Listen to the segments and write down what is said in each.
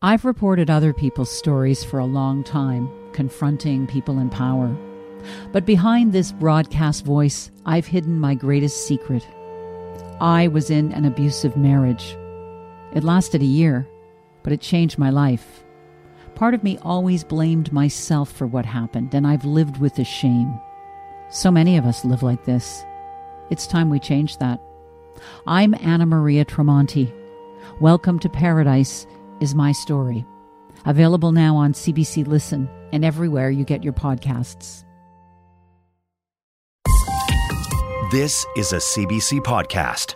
I've reported other people's stories for a long time, confronting people in power. But behind this broadcast voice, I've hidden my greatest secret. I was in an abusive marriage. It lasted a year, but it changed my life. Part of me always blamed myself for what happened, and I've lived with the shame. So many of us live like this. It's time we change that. I'm Anna Maria Tremonti. Welcome to Paradise is my story. Available now on CBC Listen and everywhere you get your podcasts. This is a CBC podcast.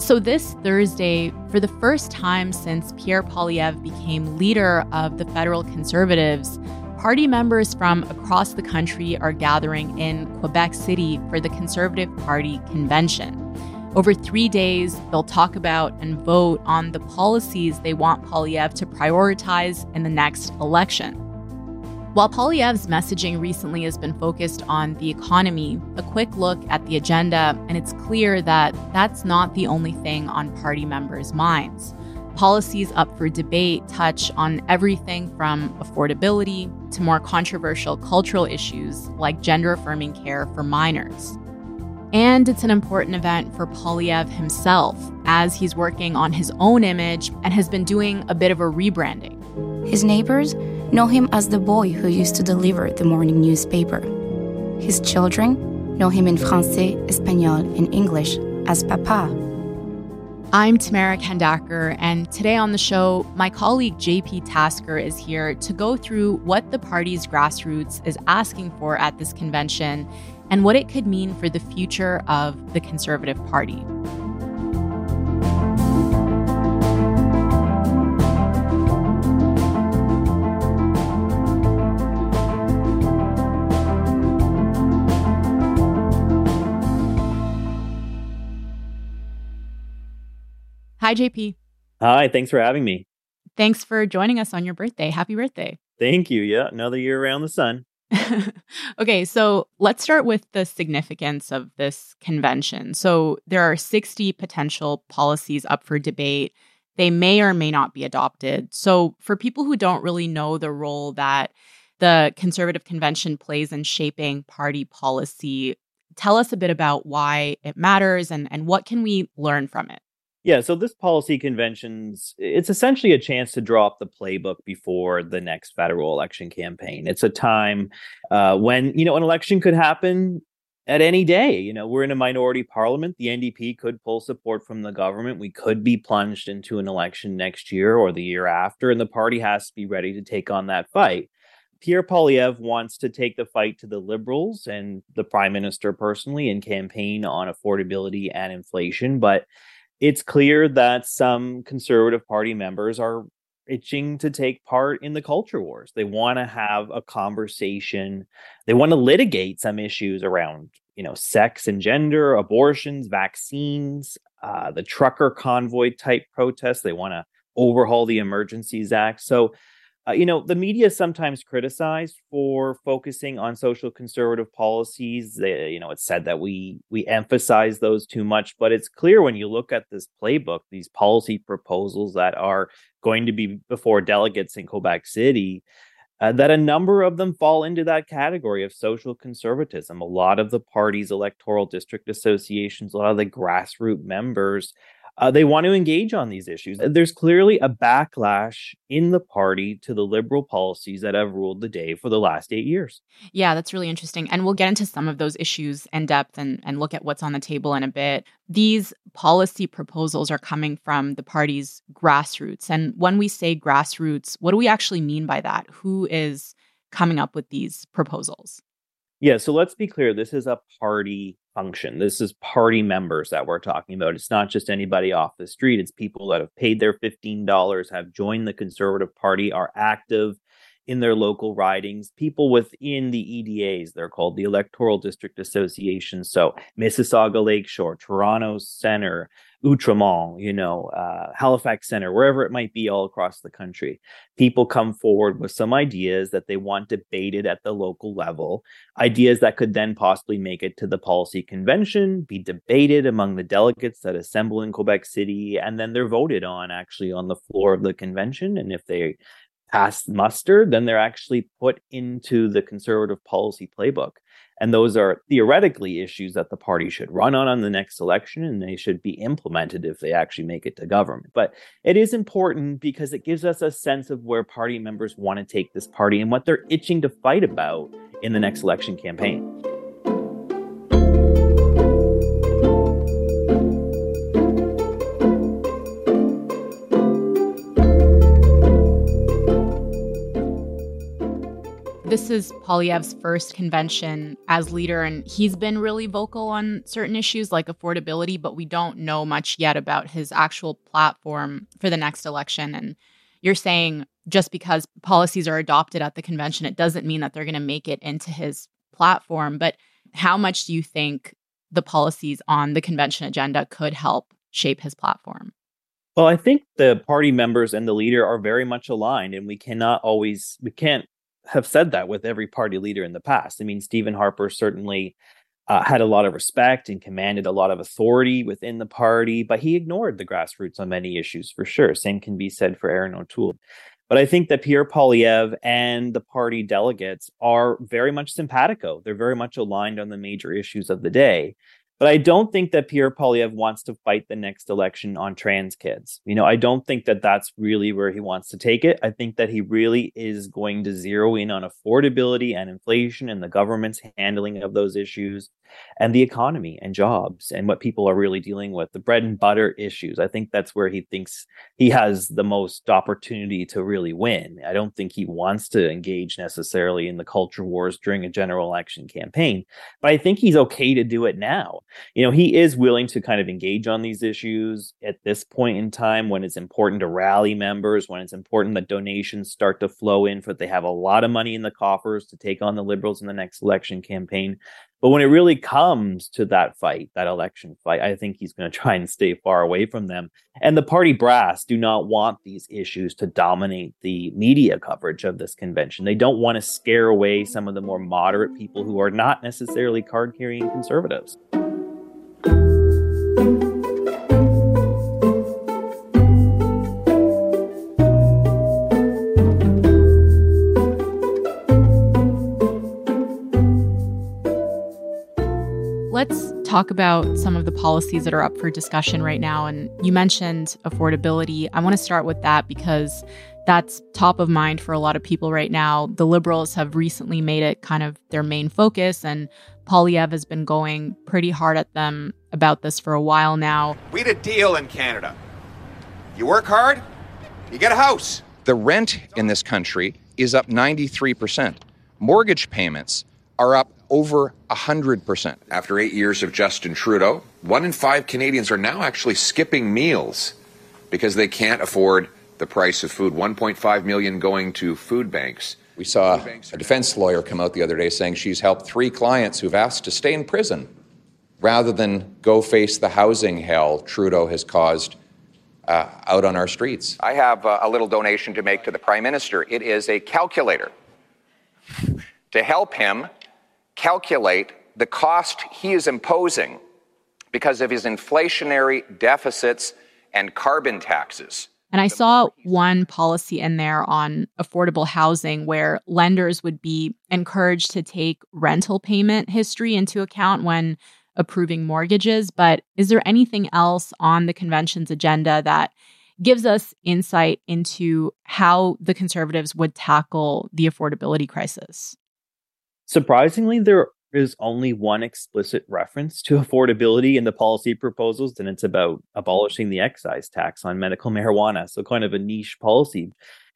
So, this Thursday, for the first time since Pierre Poilievre became leader of the federal conservatives, party members from across the country are gathering in Quebec City for the Conservative Party convention. Over three days, they'll talk about and vote on the policies they want Poilievre to prioritize in the next election. While Poilievre's messaging recently has been focused on the economy, a quick look at the agenda, and it's clear that that's not the only thing on party members' minds. Policies up for debate touch on everything from affordability to more controversial cultural issues like gender affirming care for minors. And it's an important event for Polyev himself, as he's working on his own image and has been doing a bit of a rebranding. His neighbors know him as the boy who used to deliver the morning newspaper. His children know him in Francais, Espanol, and English as Papa. I'm Tamara Khandaker, and today on the show, my colleague JP Tasker is here to go through what the party's grassroots is asking for at this convention and what it could mean for the future of the Conservative Party. Hi, JP. Hi, thanks for having me. Thanks for joining us on your birthday. Happy birthday. Thank you. Yeah, another year around the sun. okay, so let's start with the significance of this convention. So there are 60 potential policies up for debate. They may or may not be adopted. So for people who don't really know the role that the conservative convention plays in shaping party policy, tell us a bit about why it matters and, and what can we learn from it? Yeah, so this policy conventions, it's essentially a chance to draw up the playbook before the next federal election campaign. It's a time uh, when, you know, an election could happen at any day. You know, we're in a minority parliament. The NDP could pull support from the government. We could be plunged into an election next year or the year after, and the party has to be ready to take on that fight. Pierre Poilievre wants to take the fight to the liberals and the prime minister personally and campaign on affordability and inflation, but it's clear that some conservative party members are itching to take part in the culture wars. They want to have a conversation. They want to litigate some issues around, you know, sex and gender, abortions, vaccines, uh, the trucker convoy type protests. They want to overhaul the Emergencies Act. So uh, you know, the media is sometimes criticized for focusing on social conservative policies. They, you know, it's said that we we emphasize those too much, but it's clear when you look at this playbook, these policy proposals that are going to be before delegates in Quebec City, uh, that a number of them fall into that category of social conservatism. A lot of the party's electoral district associations, a lot of the grassroots members uh, they want to engage on these issues. There's clearly a backlash in the party to the liberal policies that have ruled the day for the last eight years. Yeah, that's really interesting. And we'll get into some of those issues in depth and, and look at what's on the table in a bit. These policy proposals are coming from the party's grassroots. And when we say grassroots, what do we actually mean by that? Who is coming up with these proposals? Yeah, so let's be clear. This is a party function. This is party members that we're talking about. It's not just anybody off the street. It's people that have paid their $15, have joined the Conservative Party, are active in their local ridings, people within the EDAs, they're called the Electoral District Associations. So Mississauga Lakeshore, Toronto Center, Outremont, you know, uh, Halifax Center, wherever it might be all across the country. People come forward with some ideas that they want debated at the local level, ideas that could then possibly make it to the policy convention, be debated among the delegates that assemble in Quebec City, and then they're voted on actually on the floor of the convention. And if they pass muster, then they're actually put into the conservative policy playbook. And those are theoretically issues that the party should run on on the next election, and they should be implemented if they actually make it to government. But it is important because it gives us a sense of where party members want to take this party and what they're itching to fight about in the next election campaign. This is Poilievre's first convention as leader, and he's been really vocal on certain issues like affordability, but we don't know much yet about his actual platform for the next election. And you're saying just because policies are adopted at the convention, it doesn't mean that they're going to make it into his platform. But how much do you think the policies on the convention agenda could help shape his platform? Well, I think the party members and the leader are very much aligned, and we cannot always, we can't have said that with every party leader in the past. I mean, Stephen Harper certainly uh, had a lot of respect and commanded a lot of authority within the party, but he ignored the grassroots on many issues for sure. Same can be said for Erin O'Toole. But I think that Pierre Poilievre and the party delegates are very much simpatico. They're very much aligned on the major issues of the day. But I don't think that Pierre Poilievre wants to fight the next election on trans kids. You know, I don't think that that's really where he wants to take it. I think that he really is going to zero in on affordability and inflation and the government's handling of those issues and the economy and jobs and what people are really dealing with, the bread and butter issues. I think that's where he thinks he has the most opportunity to really win. I don't think he wants to engage necessarily in the culture wars during a general election campaign, but I think he's okay to do it now. You know, he is willing to kind of engage on these issues at this point in time when it's important to rally members, when it's important that donations start to flow in for they have a lot of money in the coffers to take on the liberals in the next election campaign. But when it really comes to that fight, that election fight, I think he's going to try and stay far away from them. And the party brass do not want these issues to dominate the media coverage of this convention. They don't want to scare away some of the more moderate people who are not necessarily card carrying conservatives. Talk about some of the policies that are up for discussion right now. And you mentioned affordability. I want to start with that because that's top of mind for a lot of people right now. The Liberals have recently made it kind of their main focus, and Poilievre has been going pretty hard at them about this for a while now. We had a deal in Canada. You work hard, you get a house. The rent in this country is up 93%. Mortgage payments are up over 100%. After eight years of Justin Trudeau, one in five Canadians are now actually skipping meals because they can't afford the price of food. 1.5 million going to food banks. We saw a defense lawyer come out the other day saying she's helped three clients who've asked to stay in prison rather than go face the housing hell Trudeau has caused uh, out on our streets. I have uh, a little donation to make to the Prime Minister. It is a calculator to help him calculate the cost he is imposing because of his inflationary deficits and carbon taxes. And I saw one policy in there on affordable housing where lenders would be encouraged to take rental payment history into account when approving mortgages. But is there anything else on the convention's agenda that gives us insight into how the conservatives would tackle the affordability crisis? Surprisingly, there is only one explicit reference to affordability in the policy proposals, and it's about abolishing the excise tax on medical marijuana. So, kind of a niche policy.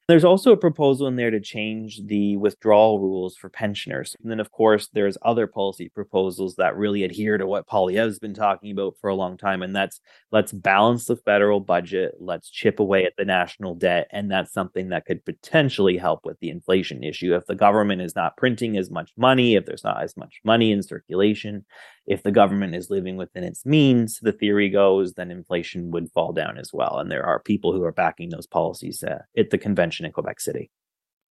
There's also a proposal in there to change the withdrawal rules for pensioners. And then, of course, there's other policy proposals that really adhere to what Poilievre's been talking about for a long time. And that's let's balance the federal budget, let's chip away at the national debt. And that's something that could potentially help with the inflation issue. If the government is not printing as much money, if there's not as much money in circulation, if the government is living within its means, the theory goes, then inflation would fall down as well. And there are people who are backing those policies uh, at the convention in Quebec City.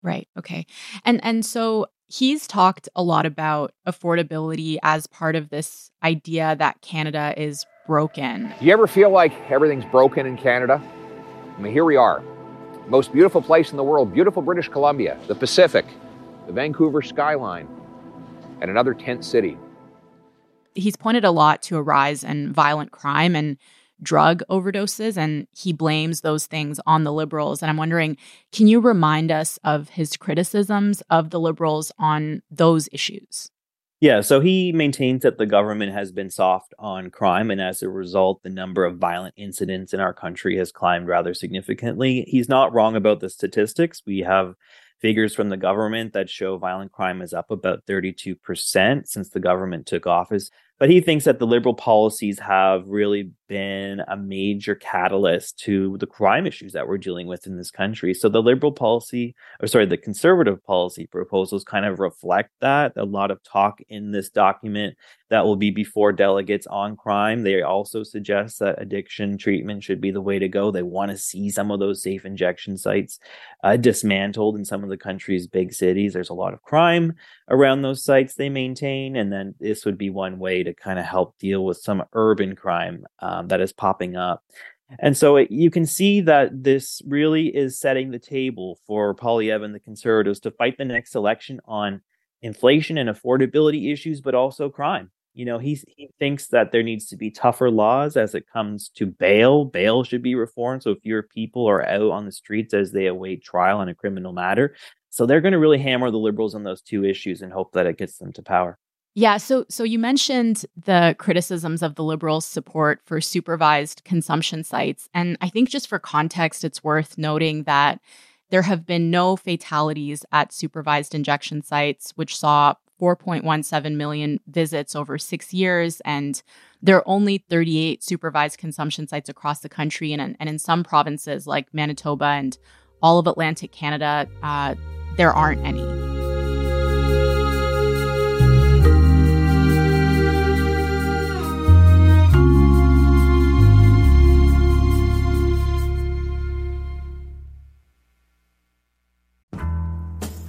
Right. Okay. And and so he's talked a lot about affordability as part of this idea that Canada is broken. Do you ever feel like everything's broken in Canada? I mean, here we are. Most beautiful place in the world, beautiful British Columbia, the Pacific, the Vancouver skyline, and another tent city he's pointed a lot to a rise in violent crime and drug overdoses, and he blames those things on the liberals. And I'm wondering, can you remind us of his criticisms of the liberals on those issues? Yeah, so he maintains that the government has been soft on crime, and as a result, the number of violent incidents in our country has climbed rather significantly. He's not wrong about the statistics. We have figures from the government that show violent crime is up about 32% since the government took office. But he thinks that the liberal policies have really been a major catalyst to the crime issues that we're dealing with in this country. So the liberal policy, or sorry, the conservative policy proposals kind of reflect that. A lot of talk in this document that will be before delegates on crime. They also suggest that addiction treatment should be the way to go. They want to see some of those safe injection sites uh, dismantled in some of the country's big cities. There's a lot of crime around those sites they maintain. And then this would be one way to kind of help deal with some urban crime um, that is popping up. And so it, you can see that this really is setting the table for Poilievre and the Conservatives to fight the next election on inflation and affordability issues, but also crime. You know, he he thinks that there needs to be tougher laws as it comes to bail. Bail should be reformed so fewer people are out on the streets as they await trial on a criminal matter. So they're going to really hammer the liberals on those two issues and hope that it gets them to power. Yeah, so so you mentioned the criticisms of the liberals' support for supervised consumption sites and I think just for context it's worth noting that there have been no fatalities at supervised injection sites which saw 4.17 million visits over 6 years and there are only 38 supervised consumption sites across the country and, and in some provinces like Manitoba and all of Atlantic Canada uh, there aren't any.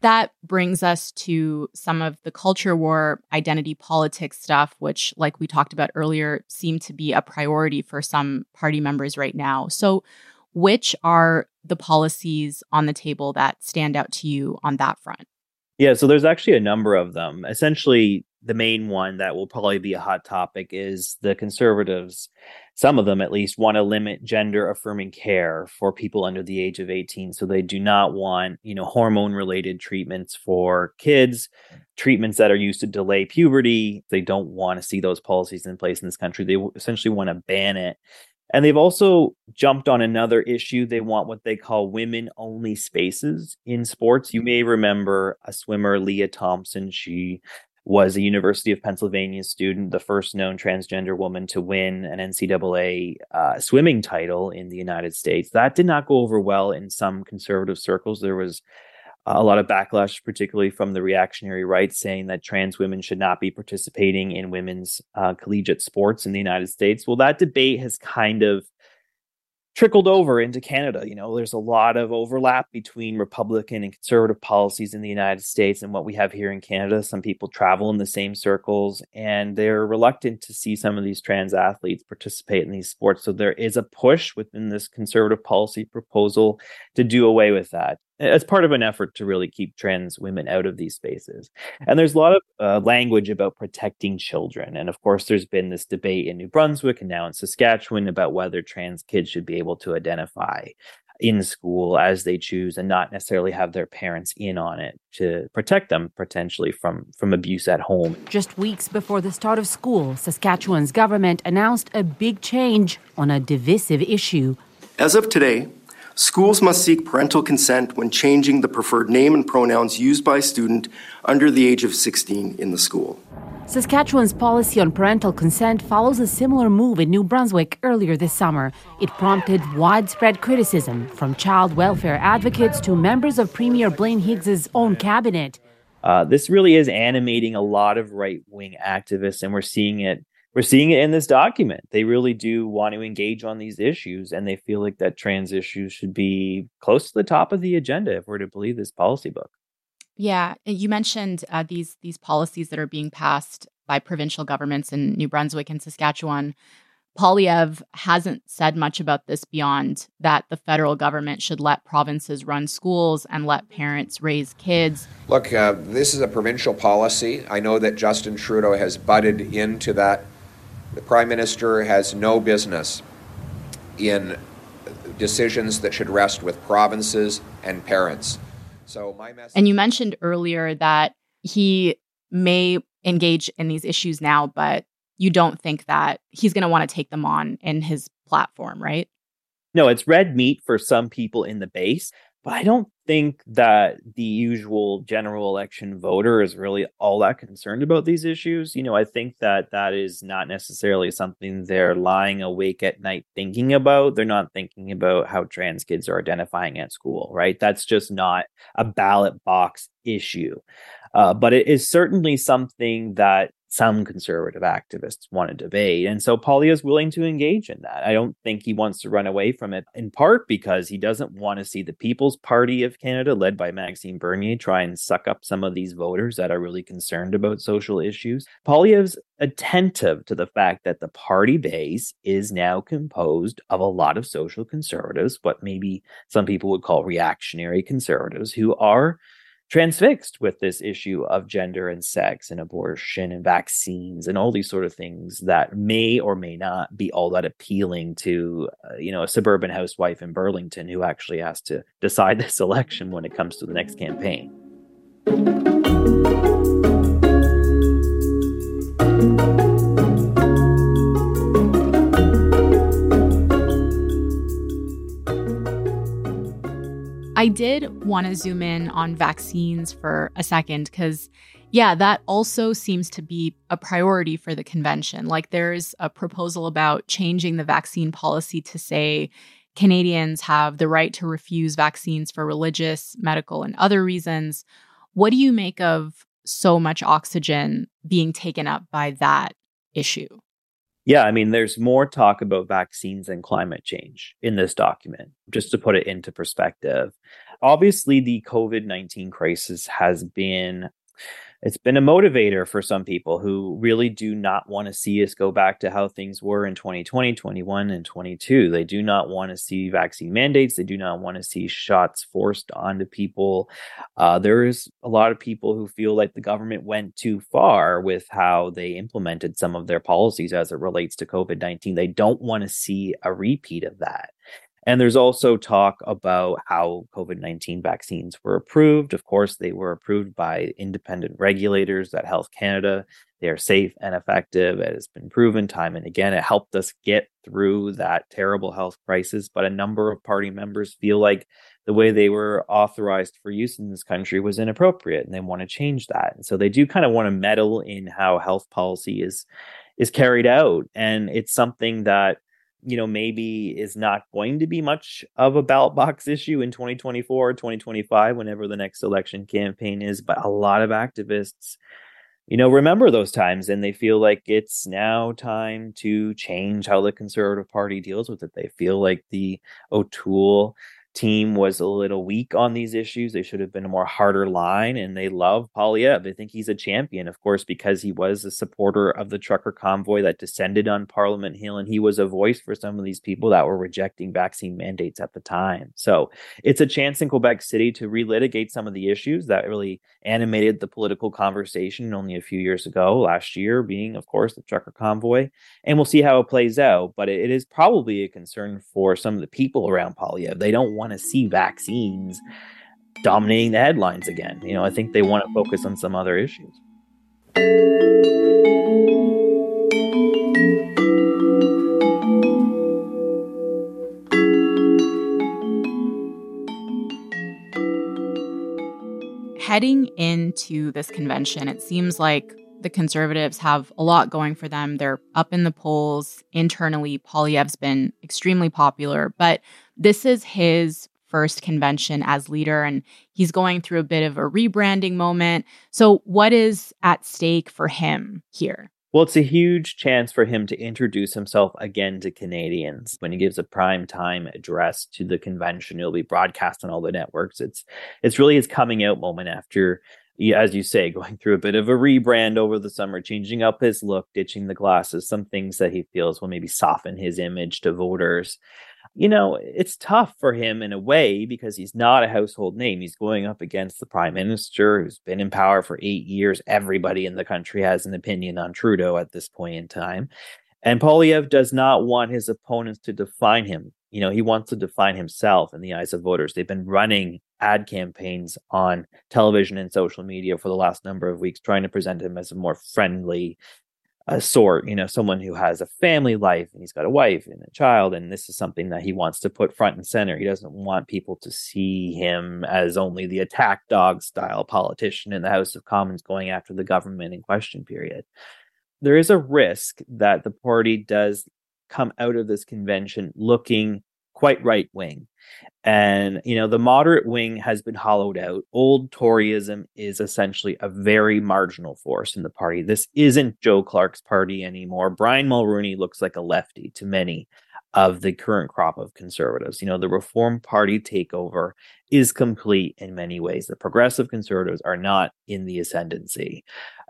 That brings us to some of the culture war identity politics stuff, which, like we talked about earlier, seem to be a priority for some party members right now. So, which are the policies on the table that stand out to you on that front? Yeah, so there's actually a number of them. Essentially, the main one that will probably be a hot topic is the conservatives, some of them at least, want to limit gender affirming care for people under the age of 18. So they do not want, you know, hormone related treatments for kids, treatments that are used to delay puberty. They don't want to see those policies in place in this country. They essentially want to ban it. And they've also jumped on another issue. They want what they call women only spaces in sports. You may remember a swimmer, Lia Thomas. She was a University of Pennsylvania student, the first known transgender woman to win an NCAA uh, swimming title in the United States. That did not go over well in some conservative circles. There was a lot of backlash, particularly from the reactionary right, saying that trans women should not be participating in women's uh, collegiate sports in the United States. Well, that debate has kind of trickled over into Canada. You know, there's a lot of overlap between Republican and conservative policies in the United States and what we have here in Canada. Some people travel in the same circles and they're reluctant to see some of these trans athletes participate in these sports. So there is a push within this conservative policy proposal to do away with that. As part of an effort to really keep trans women out of these spaces. And there's a lot of uh, language about protecting children. And of course, there's been this debate in New Brunswick and now in Saskatchewan about whether trans kids should be able to identify in school as they choose and not necessarily have their parents in on it to protect them potentially from from abuse at home. Just weeks before the start of school, Saskatchewan's government announced a big change on a divisive issue. As of today, Schools must seek parental consent when changing the preferred name and pronouns used by a student under the age of 16 in the school. Saskatchewan's policy on parental consent follows a similar move in New Brunswick earlier this summer. It prompted widespread criticism from child welfare advocates to members of Premier Blaine Higgs's own cabinet. Uh, this really is animating a lot of right wing activists, and we're seeing it we're seeing it in this document. They really do want to engage on these issues, and they feel like that trans issues should be close to the top of the agenda if we're to believe this policy book. Yeah, you mentioned uh, these these policies that are being passed by provincial governments in New Brunswick and Saskatchewan. Poilievre hasn't said much about this beyond that the federal government should let provinces run schools and let parents raise kids. Look, uh, this is a provincial policy. I know that Justin Trudeau has butted into that the Prime Minister has no business in decisions that should rest with provinces and parents. So my message And you mentioned earlier that he may engage in these issues now, but you don't think that he's going to want to take them on in his platform, right? No, it's red meat for some people in the base, but I don't think that the usual general election voter is really all that concerned about these issues. You know, I think that that is not necessarily something they're lying awake at night thinking about. They're not thinking about how trans kids are identifying at school, right? That's just not a ballot box issue. Uh, but it is certainly something that some conservative activists want to debate. And so Paulie is willing to engage in that. I don't think he wants to run away from it, in part because he doesn't want to see the People's Party of Canada, led by Maxime Bernier, try and suck up some of these voters that are really concerned about social issues. Poilievre's attentive to the fact that the party base is now composed of a lot of social conservatives, what maybe some people would call reactionary conservatives, who are transfixed with this issue of gender and sex and abortion and vaccines and all these sort of things that may or may not be all that appealing to uh, you know a suburban housewife in Burlington who actually has to decide this election when it comes to the next campaign. I did want to zoom in on vaccines for a second because, yeah, that also seems to be a priority for the convention. Like, there's a proposal about changing the vaccine policy to say Canadians have the right to refuse vaccines for religious, medical, and other reasons. What do you make of so much oxygen being taken up by that issue? Yeah, I mean, there's more talk about vaccines and climate change in this document, just to put it into perspective. Obviously, the COVID 19 crisis has been it's been a motivator for some people who really do not want to see us go back to how things were in 2020, 21, and 22. They do not want to see vaccine mandates. They do not want to see shots forced onto people. Uh, there's a lot of people who feel like the government went too far with how they implemented some of their policies as it relates to COVID 19. They don't want to see a repeat of that. And there's also talk about how COVID 19 vaccines were approved. Of course, they were approved by independent regulators at Health Canada. They are safe and effective. It has been proven time and again. It helped us get through that terrible health crisis. But a number of party members feel like the way they were authorized for use in this country was inappropriate and they want to change that. And so they do kind of want to meddle in how health policy is is carried out. And it's something that you know, maybe is not going to be much of a ballot box issue in 2024 or 2025, whenever the next election campaign is. But a lot of activists, you know, remember those times and they feel like it's now time to change how the Conservative Party deals with it. They feel like the O'Toole team was a little weak on these issues. They should have been a more harder line, and they love Poilievre. They think he's a champion, of course, because he was a supporter of the trucker convoy that descended on Parliament Hill, and he was a voice for some of these people that were rejecting vaccine mandates at the time. So it's a chance in Quebec City to relitigate some of the issues that really animated the political conversation only a few years ago, last year being, of course, the trucker convoy. And we'll see how it plays out. But it is probably a concern for some of the people around Poilievre. They don't want to see vaccines dominating the headlines again. You know, I think they want to focus on some other issues. Heading into this convention, it seems like the conservatives have a lot going for them. They're up in the polls internally. Poilievre's been extremely popular, but this is his first convention as leader, and he's going through a bit of a rebranding moment. So, what is at stake for him here? Well, it's a huge chance for him to introduce himself again to Canadians when he gives a prime time address to the convention. It'll be broadcast on all the networks. It's it's really his coming out moment after as you say, going through a bit of a rebrand over the summer, changing up his look, ditching the glasses, some things that he feels will maybe soften his image to voters you know, it's tough for him in a way because he's not a household name. He's going up against the prime minister who's been in power for eight years. Everybody in the country has an opinion on Trudeau at this point in time. And Poilievre does not want his opponents to define him. You know, he wants to define himself in the eyes of voters. They've been running ad campaigns on television and social media for the last number of weeks, trying to present him as a more friendly, a sort, you know, someone who has a family life and he's got a wife and a child, and this is something that he wants to put front and center. He doesn't want people to see him as only the attack dog style politician in the House of Commons going after the government in question period. There is a risk that the party does come out of this convention looking quite right wing. And, you know, the moderate wing has been hollowed out. Old Toryism is essentially a very marginal force in the party. This isn't Joe Clark's party anymore. Brian Mulroney looks like a lefty to many of the current crop of conservatives. You know, the Reform Party takeover is complete in many ways. The progressive conservatives are not in the ascendancy.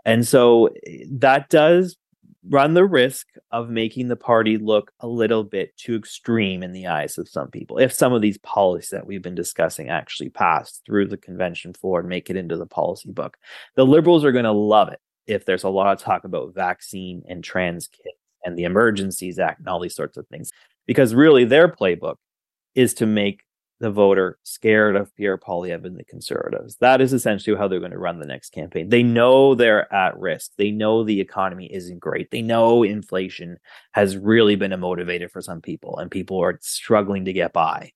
And so eh, that does run the risk of making the party look a little bit too extreme in the eyes of some people if some of these policies that we've been discussing actually pass through the convention floor and make it into the policy book. The liberals are going to love it if there's a lot of talk about vaccine and trans kids and the Emergencies Act and all these sorts of things, because really their playbook is to make the voter scared of Pierre Poilievre and the conservatives. That is essentially how they're going to run the next campaign. They know they're at risk. They know the economy isn't great. They know inflation has really been a motivator for some people and people are struggling to get by.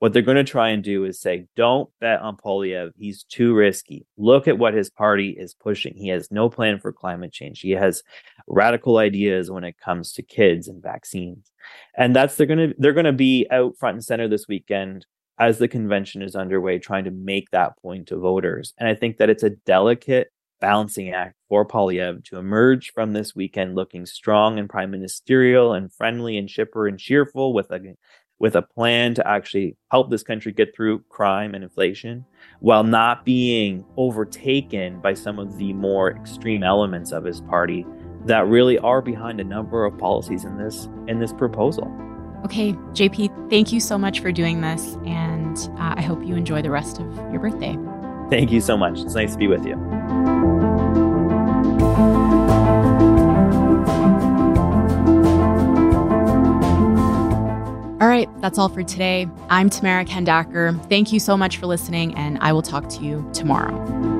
What they're going to try and do is say, don't bet on Poilievre. He's too risky. Look at what his party is pushing. He has no plan for climate change. He has radical ideas when it comes to kids and vaccines. And that's they're going to they're going to be out front and center this weekend as the convention is underway, trying to make that point to voters. And I think that it's a delicate balancing act for Poilievre to emerge from this weekend looking strong and prime ministerial and friendly and chipper and cheerful with a with a plan to actually help this country get through crime and inflation while not being overtaken by some of the more extreme elements of his party that really are behind a number of policies in this in this proposal. Okay, JP, thank you so much for doing this, and uh, I hope you enjoy the rest of your birthday. Thank you so much. It's nice to be with you. All right, that's all for today. I'm Tamara Khandaker. Thank you so much for listening, and I will talk to you tomorrow.